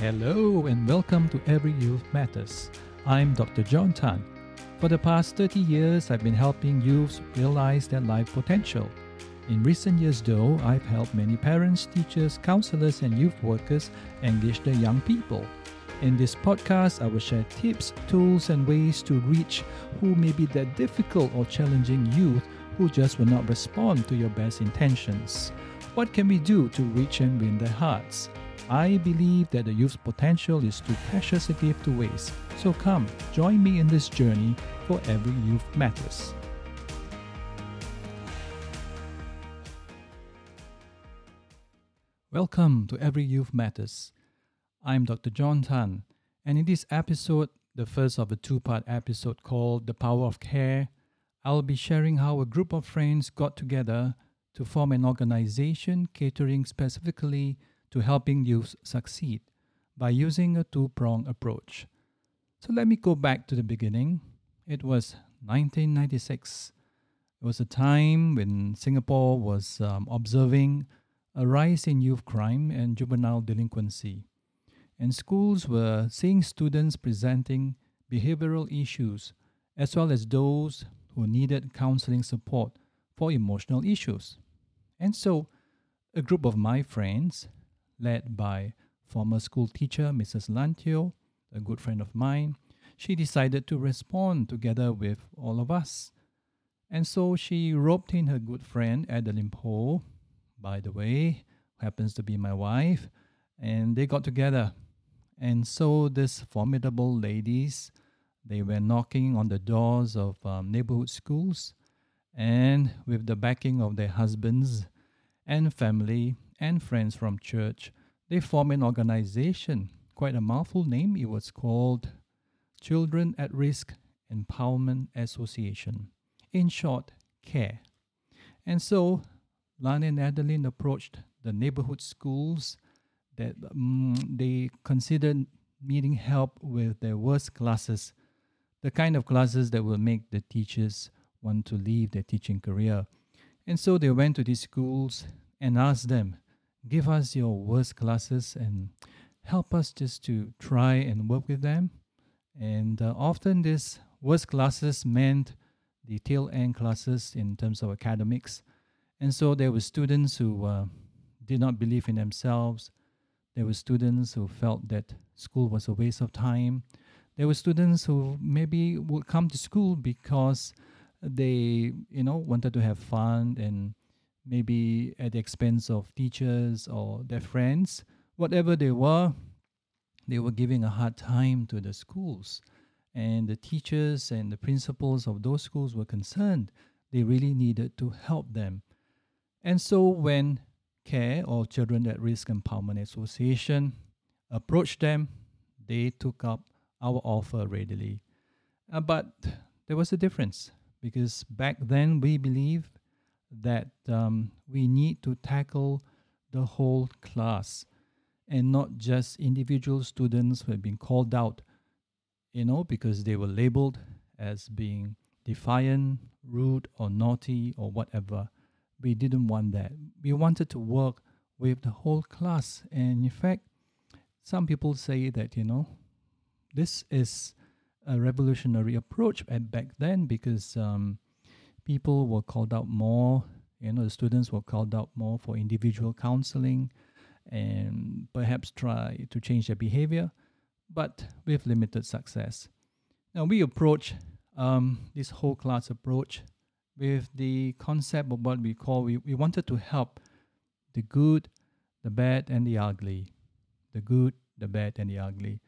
Hello and welcome to Every Youth Matters. I'm Dr. John Tan. For the past 30 years, I've been helping youths realize their life potential. In recent years, though, I've helped many parents, teachers, counselors, and youth workers engage their young people. In this podcast, I will share tips, tools, and ways to reach who may be that difficult or challenging youth who just will not respond to your best intentions. What can we do to reach and win their hearts? I believe that the youth's potential is too precious a gift to waste. So come, join me in this journey for every youth matters. Welcome to Every Youth Matters. I'm Dr. John Tan, and in this episode, the first of a two part episode called The Power of Care, I'll be sharing how a group of friends got together to form an organization catering specifically to helping youth succeed by using a two pronged approach. So let me go back to the beginning. It was 1996. It was a time when Singapore was um, observing a rise in youth crime and juvenile delinquency. And schools were seeing students presenting behavioral issues as well as those who needed counseling support for emotional issues. And so, a group of my friends led by former school teacher Mrs. Lantio, a good friend of mine, she decided to respond together with all of us. And so she roped in her good friend Adeline Poh, by the way, who happens to be my wife, and they got together. And so these formidable ladies, they were knocking on the doors of um, neighborhood schools, and with the backing of their husbands and family, and friends from church, they formed an organization, quite a mouthful name. It was called Children at Risk Empowerment Association. In short, CARE. And so, Lan and Adeline approached the neighborhood schools that um, they considered needing help with their worst classes, the kind of classes that will make the teachers want to leave their teaching career. And so they went to these schools and asked them, give us your worst classes and help us just to try and work with them. And uh, often these worst classes meant the tail end classes in terms of academics. And so there were students who uh, did not believe in themselves. There were students who felt that school was a waste of time. There were students who maybe would come to school because they, you know, wanted to have fun and maybe at the expense of teachers or their friends, whatever they were, they were giving a hard time to the schools. And the teachers and the principals of those schools were concerned. They really needed to help them. And so when CARE or Children at Risk Empowerment Association approached them, they took up our offer readily. Uh, but there was a difference because back then we believed that um, we need to tackle the whole class and not just individual students who have been called out, you know, because they were labeled as being defiant, rude, or naughty, or whatever. We didn't want that. We wanted to work with the whole class. And in fact, some people say that, you know, this is a revolutionary approach back then because um, people were called out more. You know, the students were called out more for individual counseling and perhaps try to change their behavior, but with limited success. Now, we approach um, this whole class approach with the concept of what we call we, we wanted to help the good, the bad, and the ugly. The good, the bad, and the ugly.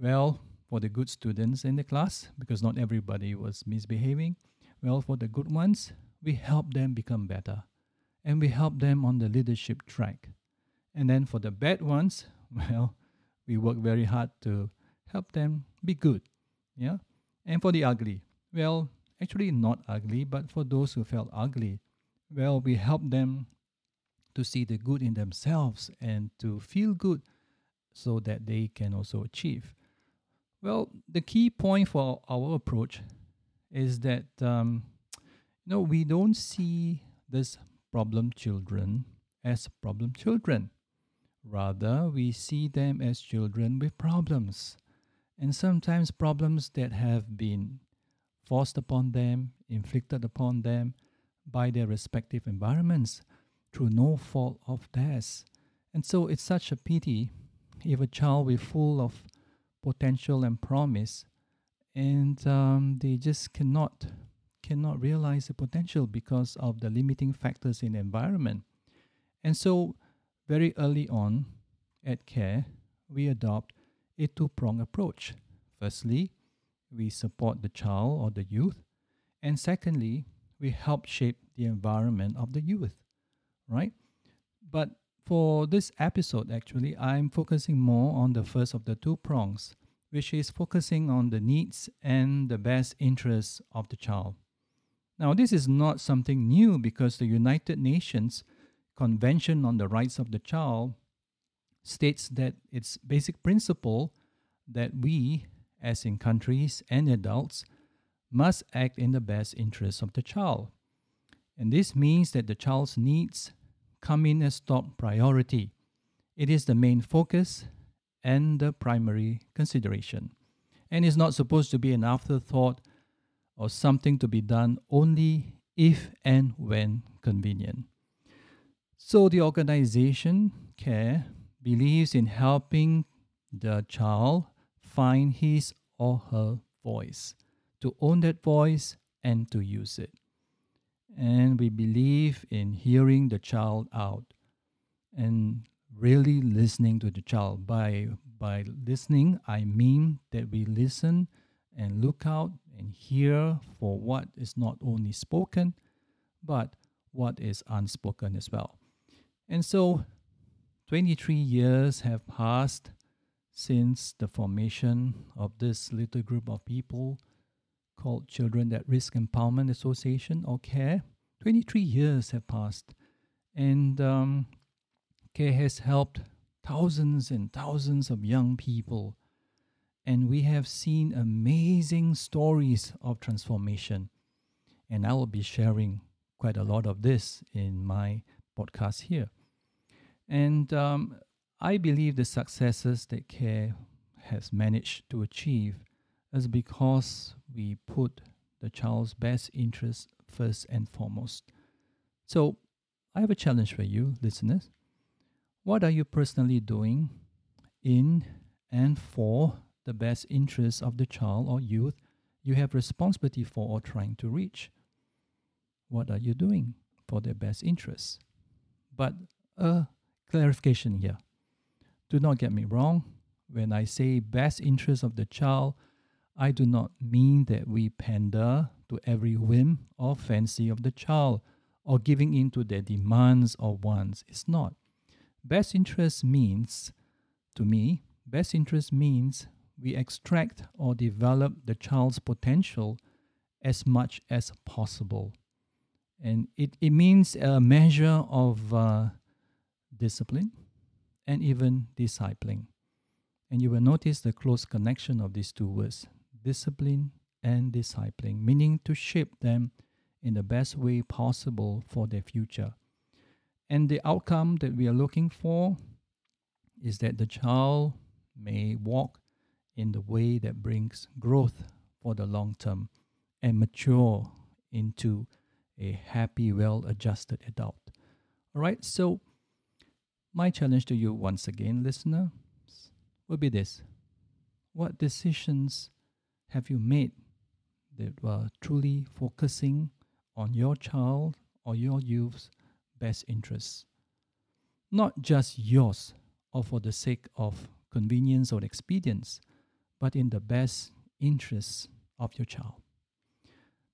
Well, for the good students in the class, because not everybody was misbehaving, well, for the good ones, we help them become better and we help them on the leadership track. And then for the bad ones, well, we work very hard to help them be good. Yeah. And for the ugly, well, actually not ugly, but for those who felt ugly, well, we help them to see the good in themselves and to feel good so that they can also achieve. Well, the key point for our approach is that um, we don't see this problem children as problem children. Rather, we see them as children with problems, and sometimes problems that have been forced upon them, inflicted upon them by their respective environments through no fault of theirs. And so it's such a pity if a child with full of potential and promise and um, they just cannot cannot realize the potential because of the limiting factors in the environment. And so very early on at care, we adopt a two-pronged approach. Firstly, we support the child or the youth, and secondly, we help shape the environment of the youth, right? But for this episode, actually, I'm focusing more on the first of the two prongs, which is focusing on the needs and the best interests of the child. Now, this is not something new because the United Nations Convention on the Rights of the Child states that its basic principle that we, as in countries and adults, must act in the best interests of the child. And this means that the child's needs come in as top priority. It is the main focus and the primary consideration, and is not supposed to be an afterthought or something to be done only if and when convenient. So the organization CARE believes in helping the child find his or her voice, to own that voice and to use it. And we believe in hearing the child out and really listening to the child. By, by listening, I mean that we listen and look out and hear for what is not only spoken, but what is unspoken as well. And so 23 years have passed since the formation of this little group of people called Children at Risk Empowerment Association or CARE. 23 years have passed, and um, CARE has helped thousands and thousands of young people. And we have seen amazing stories of transformation. And I will be sharing quite a lot of this in my podcast here. And um, I believe the successes that CARE has managed to achieve is because we put the child's best interest first and foremost. So, I have a challenge for you, listeners. What are you personally doing in and for the best interests of the child or youth you have responsibility for or trying to reach? What are you doing for their best interests? But a clarification here. Do not get me wrong. When I say best interests of the child, I do not mean that we pander to every whim or fancy of the child or giving in to their demands or wants. It's not. Best interest means, to me, best interest means we extract or develop the child's potential as much as possible. And it, it means a measure of uh, discipline and even discipling. And you will notice the close connection of these two words discipline and discipling, meaning to shape them in the best way possible for their future. And the outcome that we are looking for is that the child may walk in the way that brings growth for the long term and mature into a happy, well adjusted adult. All right, so my challenge to you, once again, listener, will be this What decisions have you made that were truly focusing on your child or your youth's best interests? Not just yours or for the sake of convenience or expedience, but in the best interests of your child.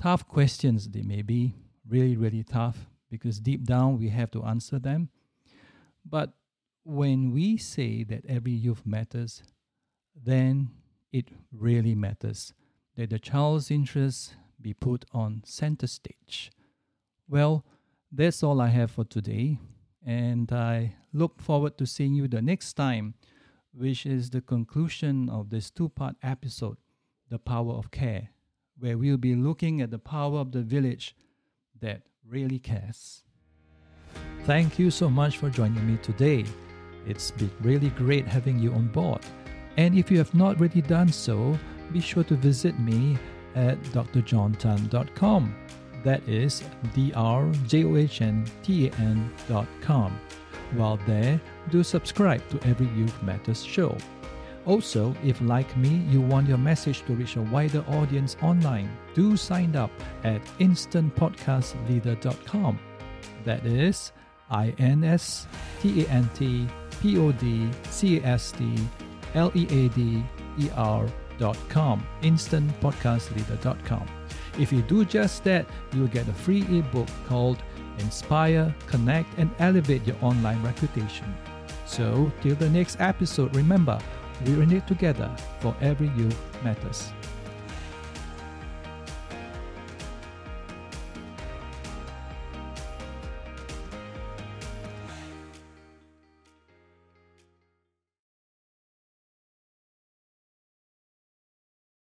Tough questions they may be, really, really tough, because deep down we have to answer them but when we say that every youth matters, then it really matters that the child's interests be put on center stage. Well, that's all I have for today, and I look forward to seeing you the next time, which is the conclusion of this two part episode, The Power of Care, where we'll be looking at the power of the village that really cares. Thank you so much for joining me today. It's been really great having you on board. And if you have not already done so, be sure to visit me at drjohntan.com. That is drjohntan.com. While there, do subscribe to every Youth Matters show. Also, if like me, you want your message to reach a wider audience online, do sign up at instantpodcastleader.com. That is I N S T A N T P O D C A S T L E A D E R.com. Instantpodcastleader.com. If you do just that, you'll get a free ebook called Inspire, Connect, and Elevate Your Online Reputation. So, till the next episode, remember, we're in it together for every you matters.